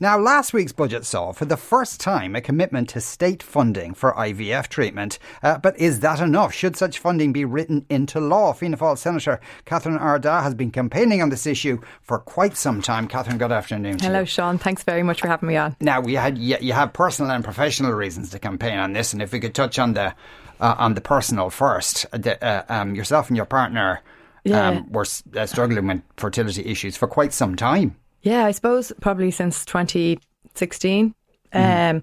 Now, last week's budget saw for the first time a commitment to state funding for IVF treatment. Uh, but is that enough? Should such funding be written into law? Fianna Fáil Senator Catherine Ardagh has been campaigning on this issue for quite some time. Catherine, good afternoon. Hello, Sean. Thanks very much for having me on. Now, we had you have personal and professional reasons to campaign on this, and if we could touch on the uh, on the personal first, uh, the, uh, um, yourself and your partner Yeah. um, were uh, struggling with fertility issues for quite some time. Yeah, I suppose probably since 2016. Mm-hmm. Um,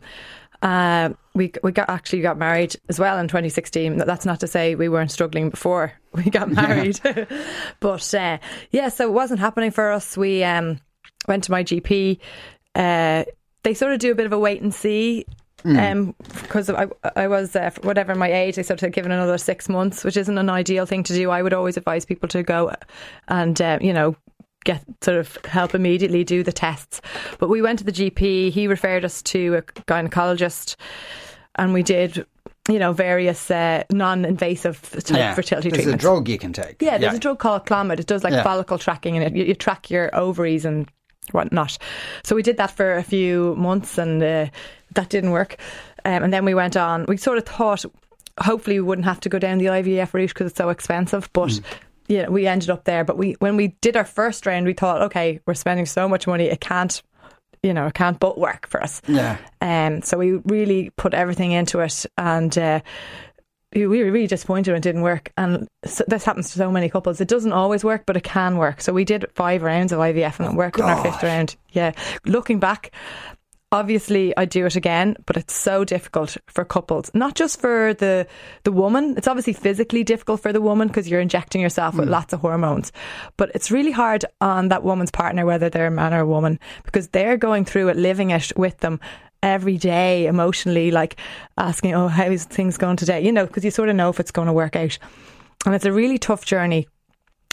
uh, we we got actually got married as well in 2016. That's not to say we weren't struggling before we got married, but uh, yeah, so it wasn't happening for us. We um, went to my GP. Uh, they sort of do a bit of a wait and see. Um, because I, I was uh, whatever my age, they sort of given another six months, which isn't an ideal thing to do. I would always advise people to go and uh, you know get sort of help immediately do the tests. But we went to the GP. He referred us to a gynecologist, and we did you know various uh, non-invasive type fertility There's treatments. a drug you can take. Yeah, there's a drug called Clomid. It does like Yeah. follicle tracking and it. You, you track your ovaries and whatnot. So we did that for a few months and uh, that didn't work. Um, and then we went on. We sort of thought hopefully we wouldn't have to go down the IVF route because it's so expensive, but. Mm. Yeah, we ended up there, but we when we did our first round, we thought, okay, we're spending so much money, it can't, you know, it can't but work for us. Yeah. Um, so we really put everything into it, and uh, we were really disappointed when it didn't work. And so this happens to so many couples. It doesn't always work, but it can work. So we did five rounds of IVF, and it worked in our fifth round. Yeah, looking back. Obviously, I'd do it again, but it's so difficult for couples. Not just for the the woman. It's obviously physically difficult for the woman because you're injecting yourself with mm. lots of hormones. But it's really hard on that woman's partner, whether they're a man or a woman, because they're going through it, living it with them every day emotionally, like asking, "Oh, how's things going today?" You know, because you sort of know if it's going to work out, and it's a really tough journey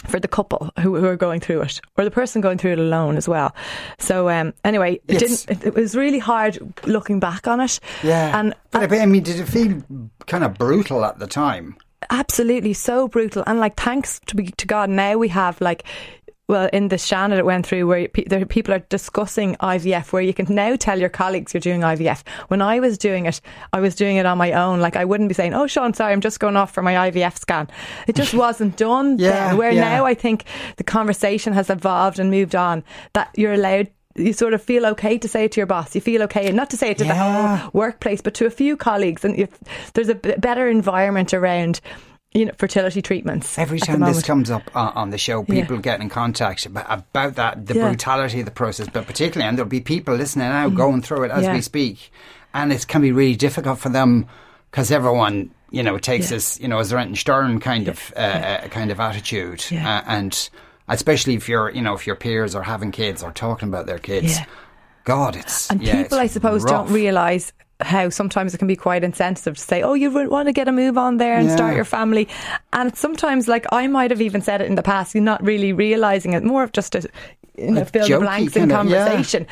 for the couple who, who are going through it, or the person going through it alone as well. So, um, anyway, it Yes. didn't. It, it was really hard looking back on it. Yeah. and but I mean, did it feel kind of brutal at the time? absolutely so brutal and like thanks to be to God now we have like well in the Shannon it went through where pe- people are discussing IVF where you can now tell your colleagues you're doing IVF when I was doing it I was doing it on my own like I wouldn't be saying oh Sean sorry I'm just going off for my IVF scan it just wasn't done Yeah, then where yeah. now I think the conversation has evolved and moved on that you're allowed you sort of feel okay to say it to your boss. You feel okay, and not to say it to the whole workplace, but to a few colleagues, and if there's a b- better environment around, you know, fertility treatments. Every time this comes up on, on the show, Yeah. people get in contact about, about that, the Yeah. brutality of the process, but particularly, and there'll be people listening now going through it as Mm. Yeah. we speak, and it can be really difficult for them because everyone, you know, takes Yeah. this, you know, as a Renton Stern kind of uh, uh, kind of attitude, Yeah. uh, and especially if you're, you know, if your peers are having kids or talking about their kids. Yeah. God, it's And yeah, people, I suppose, rough. don't realise how sometimes it can be quite insensitive to say, "Oh, you want to get a move on there and start your family," and sometimes like I might have even said it in the past, you're not really realising it, more of just a you know, fill the blanks in kinda- yeah. conversation.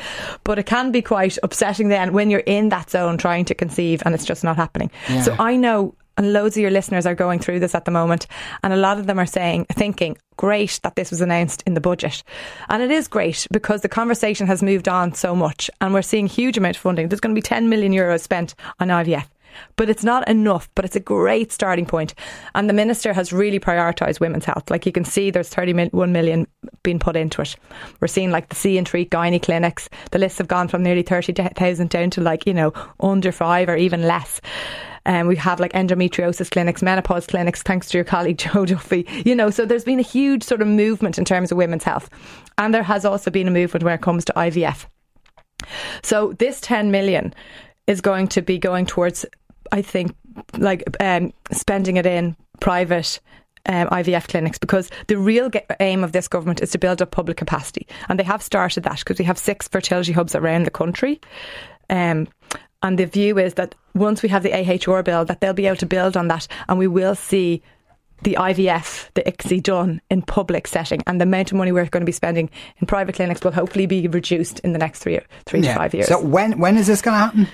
But it can be quite upsetting then when you're in that zone trying to conceive and it's just not happening. So I know. And loads of your listeners are going through this at the moment, and a lot of them are saying, thinking, "Great that this was announced in the budget," and it is great because the conversation has moved on so much, and we're seeing huge amount of funding. There's going to be 10 million euros spent on IVF, but it's not enough. But it's a great starting point, and the minister has really prioritised women's health. Like you can see, there's 31 million being put into it. We're seeing like the see and treat gynae clinics. The lists have gone from nearly 30,000 down to like you know under five or even less. Um, we have like endometriosis clinics, menopause clinics, thanks to your colleague Joe Duffy. You know, so there's been a huge sort of movement in terms of women's health. And there has also been a movement when it comes to IVF. So this 10 million is going to be going towards, I think, like um, spending it in private um, IVF clinics because the real ge- aim of this government is to build up public capacity. And they have started that because we have six fertility hubs around the country. Um, and the view is that once we have the AHR bill, that they'll be able to build on that and we will see the IVF, the ICSI done in public setting, and the amount of money we're going to be spending in private clinics will hopefully be reduced in the next three, three to five years. So when when is this going to happen?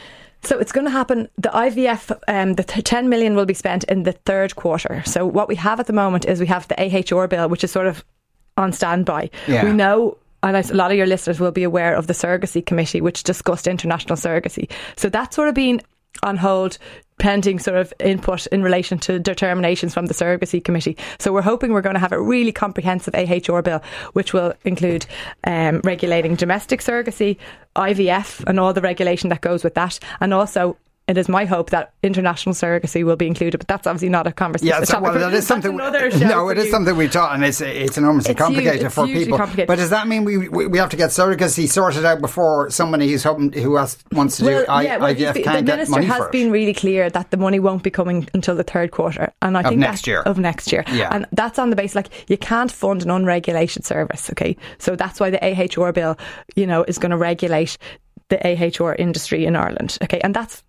So it's going to happen. The IVF, um, the 10 million will be spent in the third quarter. So what we have at the moment is we have the AHR bill, which is sort of on standby. Yeah. We know. And a lot of your listeners will be aware of the surrogacy committee, which discussed international surrogacy. So that's sort of been on hold pending sort of input in relation to determinations from the surrogacy committee. So we're hoping we're going to have a really comprehensive AHR bill, which will include um, regulating domestic surrogacy, IVF, and all the regulation that goes with that, and also it is my hope that international surrogacy will be included, but that's obviously not a conversation. Yeah, so, well, that is something. no, it is you. something we taught, and it's it's enormously It's complicated huge- it's for people. complicated. But does that mean we, we we have to get surrogacy sorted out before somebody who's hoping who has, wants to do I, yeah, well, IVF been- can't the get minister money has for it? been really clear that the money won't be coming until the third quarter, and I Of think next year. of next year, Yeah. and that's on the basis like you can't fund an unregulated service, okay? So that's why the AHR bill, you know, is going to regulate the AHR industry in Ireland, okay? And that's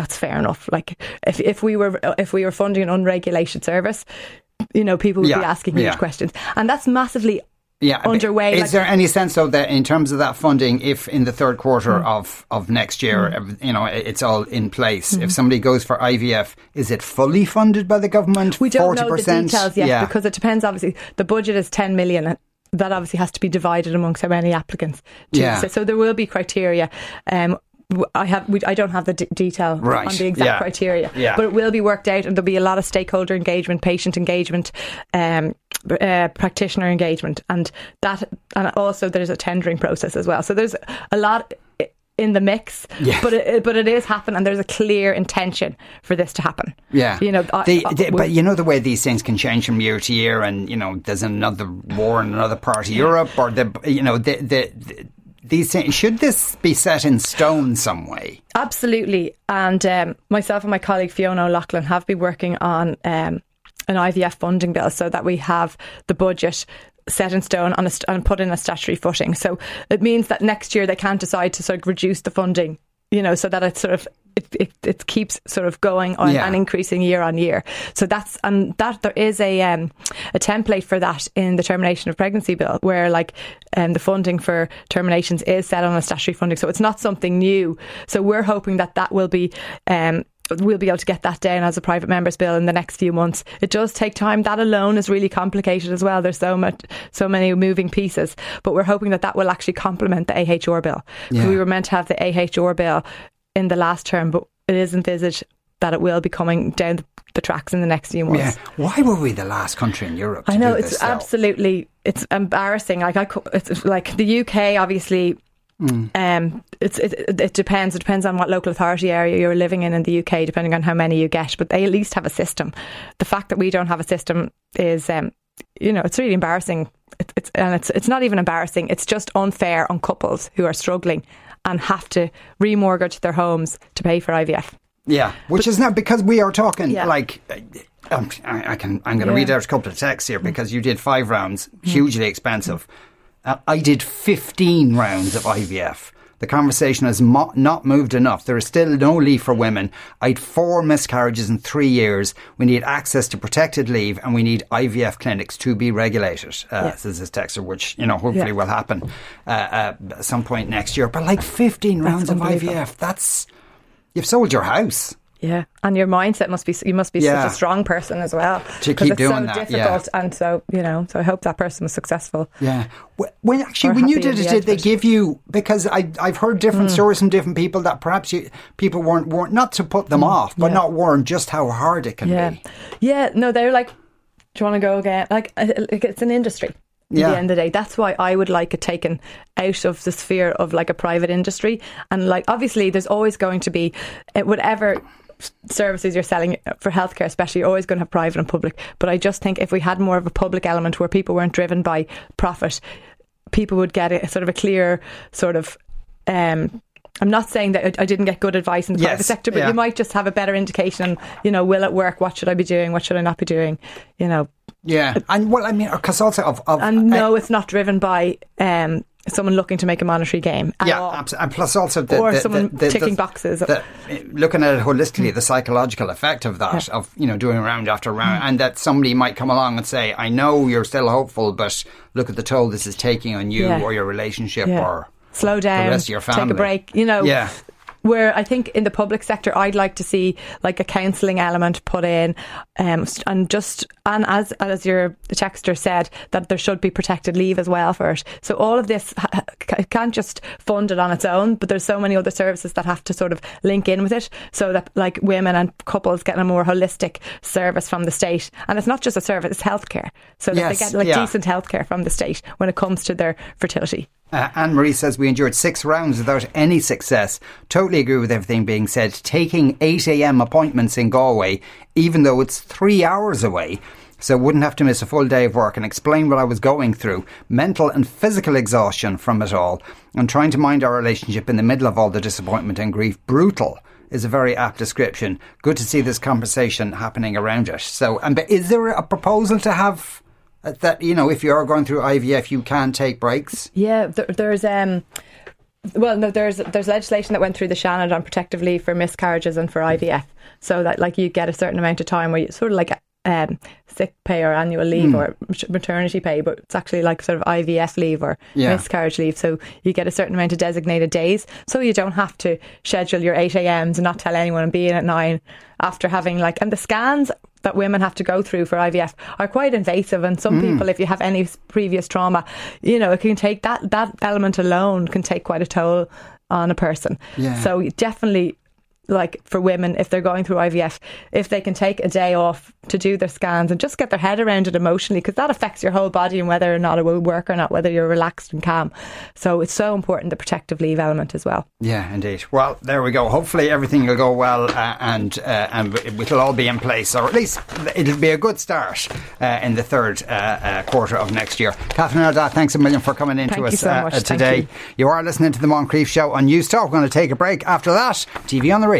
that's fair enough. Like if if we were if we were funding an unregulated service. You know, people would Yeah, be asking huge yeah. questions, and that's massively yeah, underway. Is like- there any sense though that in terms of that funding, if in the third quarter Hmm. of, of next year, ev- you know, it's all in place, if somebody goes for IVF, is it fully funded by the government? We don't 40%? know the details yet yeah. because it depends. Obviously, the budget is ten million. That obviously has to be divided amongst how many applicants. Yeah. So, so there will be criteria. Um, I have. We, I don't have the d- detail Right, on the exact yeah, criteria, yeah. but it will be worked out, and there'll be a lot of stakeholder engagement, patient engagement, um, uh, practitioner engagement, and that, and also there's a tendering process as well. So there's a lot in the mix, Yeah. but it, but it is happening, and there's a clear intention for this to happen. Yeah, you know, the, I- the- but you know the way these things can change from year to year, and you know there's another war in another part of Europe, or the you know the, the, the these things. Should this be set in stone some way? Absolutely. And um, myself and my colleague Fiona O'Loughlin have been working on um, an IVF funding bill so that we have the budget set in stone on a and put in a statutory footing. So it means that next year they can't decide to sort of reduce the funding, you know, so that it sort of it, it, it keeps sort of going on Yeah. and increasing year on year. So that's and that there is a um, a template for that in the termination of pregnancy bill, where like um, the funding for terminations is set on a statutory funding. So it's not something new. So we're hoping that that will be. Um, We'll be able to get that down as a private members bill in the next few months. It does take time. That alone is really complicated as well. There's so much, so many moving pieces. But we're hoping that that will actually complement the AHR bill. Yeah. We were meant to have the AHR bill in the last term, but it is envisaged that it will be coming down the, the tracks in the next few months. Yeah, why were we the last country in Europe? To I know it's this, absolutely it's embarrassing. Like I, it's like the UK obviously. Mm. Um, it's it, it depends. It depends on what local authority area you're living in in the UK, depending on how many you get. But they at least have a system. The fact that we don't have a system is, um, you know, it's really embarrassing. It, it's and it's it's not even embarrassing. It's just unfair on couples who are struggling and have to remortgage their homes to pay for IVF. Yeah, which is not because we are talking Yeah. like. uh, Um, I, I can. I'm going to Yeah. read out a couple of texts here because you did five rounds, hugely expensive. Uh, I did 15 rounds of IVF. The conversation has mo- not moved enough. There is still no leave for women. I had four miscarriages in three years. We need access to protected leave, and we need IVF clinics to be regulated. Uh, Yeah. Says this texter, which you know hopefully Yeah. will happen uh, uh, at some point next year. But like 15 rounds of. IVF, that's you've sold your house. Yeah, and your mindset must be you must be Yeah. such a strong person as well To keep it's doing so that, yeah. difficult, and so you know. So I hope that person was successful. Yeah. When actually, when you did it, did they give you? Because I I've heard different stories from different people that perhaps you, people weren't weren't not to put them off, but yeah. not warned just how hard it can Yeah, be. yeah. No, they're like, do you want to go again? Like, uh, like it's an industry. yeah. At the end of the day, that's why I would like it taken out of the sphere of like a private industry, and like obviously, there's always going to be uh, whatever services you're selling for healthcare, especially, you're always going to have private and public. But I just think if we had more of a public element where people weren't driven by profit, people would get a sort of a clear sort of. Um, I'm not saying that I didn't get good advice in the private sector, but yeah. you might just have a better indication. You know, will it work? What should I be doing? What should I not be doing? You know, Yeah, and well, I mean, because also of, of and uh, no, it's not driven by um, someone looking to make a monetary game. Yeah, abs- and plus also the, Or the, someone the, ticking the- boxes. the- eh, looking at it holistically, mm. the psychological effect of that, of you know doing round after round, mm. and that somebody might come along and say, "I know you're still hopeful, but look at the toll this is taking on you Yeah. or your relationship Yeah. or slow down, rest of your take a break. You know, yeah." Where I think in the public sector, I'd like to see like a counselling element put in, um, and just and as as your texter said that there should be protected leave as well for it. So all of this can't just fund it on its own, but there's so many other services that have to sort of link in with it, so that like women and couples get a more holistic service from the state, and it's not just a service; it's healthcare, so that yes, they get like yeah. decent healthcare from the state when it comes to their fertility. Uh, Anne Marie says we endured six rounds without any success. Totally agree with everything being said. Taking 8 a.m. appointments in Galway, even though it's three hours away, so wouldn't have to miss a full day of work and explain what I was going through. Mental and physical exhaustion from it all, and trying to mind our relationship in the middle of all the disappointment and grief. Brutal is a very apt description. Good to see this conversation happening around it. So, and but is there a proposal to have that you know if you are going through IVF, you can take breaks. Yeah, there, there's um. Well, no, there's there's legislation that went through the Seanad on protective leave for miscarriages and for IVF, so that like you get a certain amount of time where you sort of like um, sick pay or annual leave mm. or maternity pay, but it's actually like sort of IVF leave or yeah. miscarriage leave. So you get a certain amount of designated days, so you don't have to schedule your eight a.m.s and not tell anyone and be in at nine after having like and the scans that women have to go through for IVF are quite invasive and some mm. people if you have any previous trauma you know it can take that that element alone can take quite a toll on a person yeah. so definitely like for women if they're going through IVF, if they can take a day off to do their scans and just get their head around it emotionally, because that affects your whole body and whether or not it will work or not, whether you're relaxed and calm. So it's so important the protective leave element as well. Yeah, indeed. Well, there we go. Hopefully everything will go well uh, and uh, and it'll all be in place, or at least it'll be a good start uh, in the third uh, uh, quarter of next year. Catherine Ardagh, thanks a million for coming into Thank us so uh, today. You. you. are listening to the Moncrieff Show on Newstalk. We're going to take a break. After that, TV on the radio